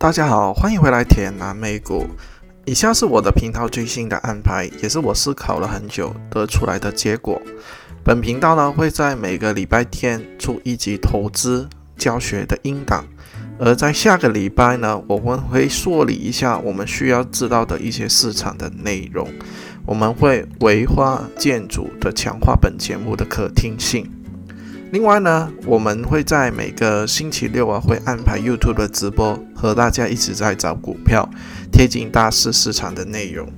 大家好，欢迎回来铁南美股。以下是我的频道最新的安排，也是我思考了很久得出来的结果。本频道呢会在每个礼拜天出一集投资教学的音档，而在下个礼拜呢，我们会梳理一下我们需要知道的一些市场的内容。我们会维化建筑的强化本节目的可听性。另外呢，我们会在每个星期六啊，会安排 YouTube 的直播，和大家一起在找股票，贴近大市市场的内容。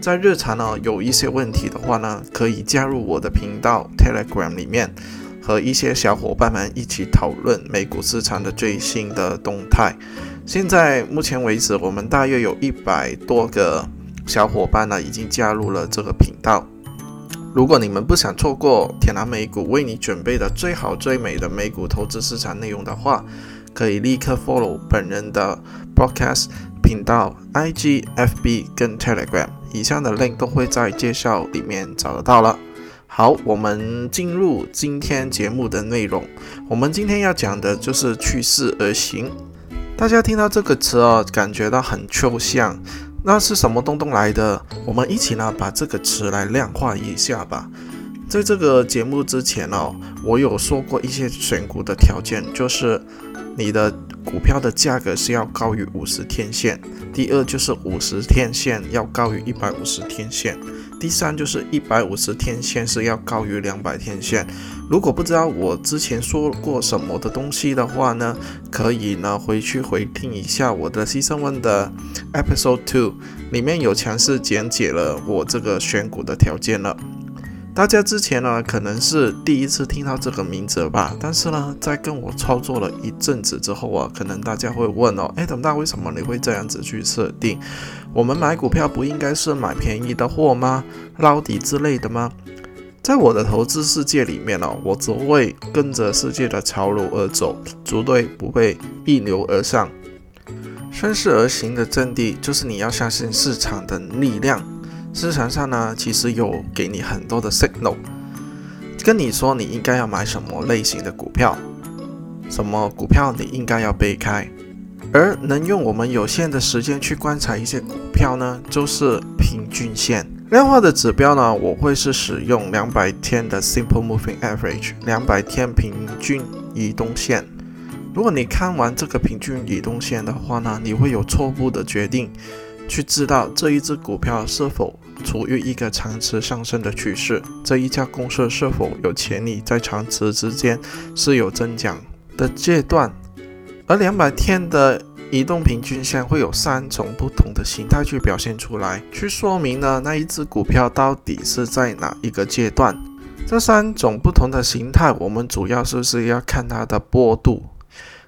在日常呢，有一些问题的话呢，可以加入我的频道 Telegram 里面，和一些小伙伴们一起讨论美股市场的最新的动态。现在目前为止，我们大约有一百多个小伙伴呢，已经加入了这个频道。如果你们不想错过天南美股为你准备的最好最美的美股投资市场内容的话，可以立刻 follow 本人的 broadcast 频道、IG、FB 跟 Telegram，以上的 link 都会在介绍里面找得到了。好，我们进入今天节目的内容。我们今天要讲的就是趋势而行。大家听到这个词哦，感觉到很抽象。那是什么东东来的？我们一起呢把这个词来量化一下吧。在这个节目之前哦，我有说过一些选股的条件，就是你的股票的价格是要高于五十天线，第二就是五十天线要高于一百五十天线。第三就是一百五十天线是要高于两百天线。如果不知道我之前说过什么的东西的话呢，可以呢回去回听一下我的牺牲问的 Episode Two，里面有详细讲解了我这个选股的条件了。大家之前呢可能是第一次听到这个名字吧，但是呢在跟我操作了一阵子之后啊，可能大家会问哦，哎，等大为什么你会这样子去设定？我们买股票不应该是买便宜的货吗？捞底之类的吗？在我的投资世界里面呢，我只会跟着世界的潮流而走，绝对不会逆流而上。顺势而行的阵地就是你要相信市场的力量。市场上呢，其实有给你很多的 signal，跟你说你应该要买什么类型的股票，什么股票你应该要避开。而能用我们有限的时间去观察一些股票呢，就是平均线量化的指标呢，我会是使用两百天的 Simple Moving Average，两百天平均移动线。如果你看完这个平均移动线的话呢，你会有错误的决定。去知道这一只股票是否处于一个长期上升的趋势，这一家公司是否有潜力在长期之间是有增长的阶段。而两百天的移动平均线会有三种不同的形态去表现出来，去说明呢那一只股票到底是在哪一个阶段。这三种不同的形态，我们主要是是要看它的波度，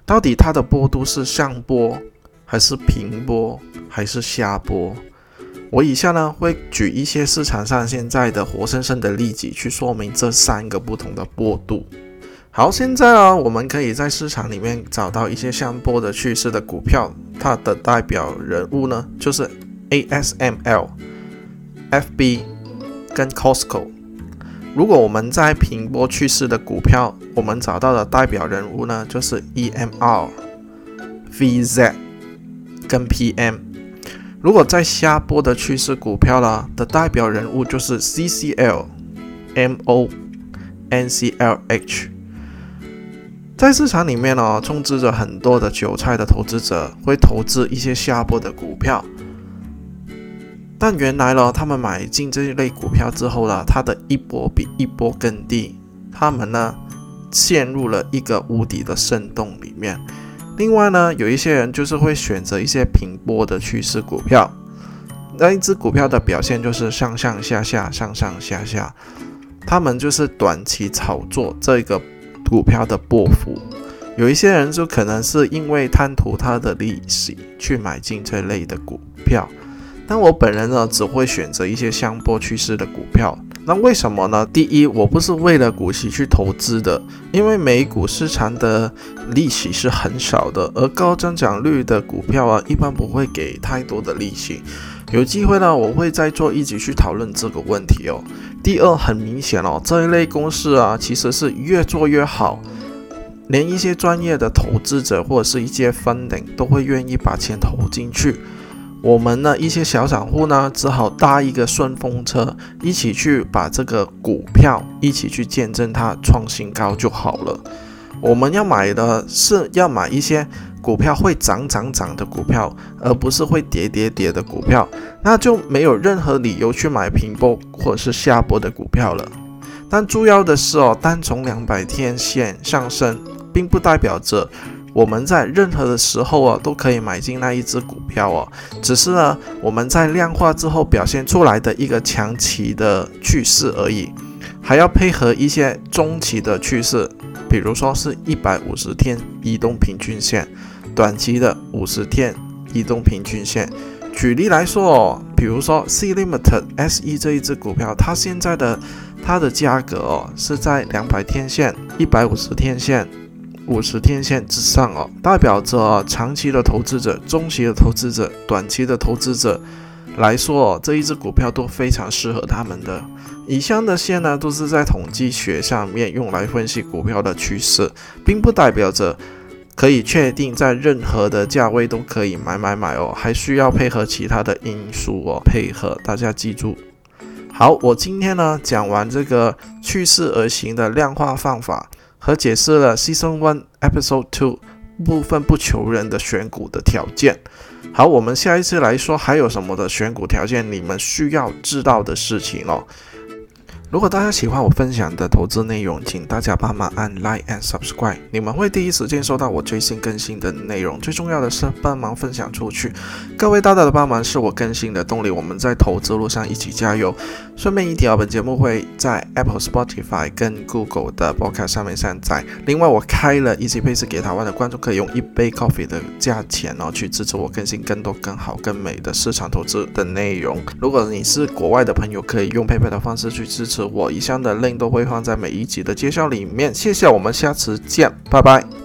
到底它的波度是上波还是平波？还是下波。我以下呢会举一些市场上现在的活生生的例子，去说明这三个不同的波度。好，现在呢，我们可以在市场里面找到一些上波的趋势的股票，它的代表人物呢就是 ASML、FB 跟 Costco。如果我们在平波趋势的股票，我们找到的代表人物呢就是 EMR、VZ 跟 PM。如果在下波的趋势股票啦的代表人物就是 CCL、MO、NCLH，在市场里面呢，充斥着很多的韭菜的投资者会投资一些下波的股票，但原来呢，他们买进这一类股票之后呢，它的一波比一波更低，他们呢陷入了一个无底的深洞里面。另外呢，有一些人就是会选择一些平波的趋势股票，那一只股票的表现就是上上下下，上上下下，他们就是短期炒作这个股票的波幅。有一些人就可能是因为贪图它的利息去买进这类的股票，但我本人呢，只会选择一些相波趋势的股票。那为什么呢？第一，我不是为了股息去投资的，因为美股市场的利息是很少的，而高增长率的股票啊，一般不会给太多的利息。有机会呢，我会再做一集去讨论这个问题哦。第二，很明显哦，这一类公司啊，其实是越做越好，连一些专业的投资者或者是一些 funding 都会愿意把钱投进去。我们呢，一些小散户呢，只好搭一个顺风车，一起去把这个股票一起去见证它创新高就好了。我们要买的是要买一些股票会涨涨涨的股票，而不是会跌跌跌的股票，那就没有任何理由去买平波或者是下波的股票了。但重要的是哦，单从两百天线上升，并不代表着。我们在任何的时候啊，都可以买进那一只股票哦。只是呢，我们在量化之后表现出来的一个长期的趋势而已，还要配合一些中期的趋势，比如说是一百五十天移动平均线，短期的五十天移动平均线。举例来说哦，比如说 C Limited S E 这一只股票，它现在的它的价格哦是在两百天线、一百五十天线。五十天线之上哦，代表着长期的投资者、中期的投资者、短期的投资者来说，哦这一只股票都非常适合他们的。以上的线呢，都是在统计学上面用来分析股票的趋势，并不代表着可以确定在任何的价位都可以买买买哦，还需要配合其他的因素哦，配合大家记住。好，我今天呢讲完这个趋势而行的量化方法。和解释了 Season One Episode Two 部分不求人的选股的条件。好，我们下一次来说还有什么的选股条件，你们需要知道的事情哦。如果大家喜欢我分享的投资内容，请大家帮忙按 Like and Subscribe，你们会第一时间收到我最新更新的内容。最重要的是帮忙分享出去，各位大大的帮忙是我更新的动力。我们在投资路上一起加油。顺便一提啊，本节目会在 Apple、Spotify 跟 Google 的 Podcast 上面上载。另外，我开了 Easy Pace 给台湾的观众，可以用一杯 coffee 的价钱哦，去支持我更新更多、更好、更美的市场投资的内容。如果你是国外的朋友，可以用 PayPal 的方式去支持。我以上的 link 都会放在每一集的介绍里面，谢谢，我们下次见，拜拜。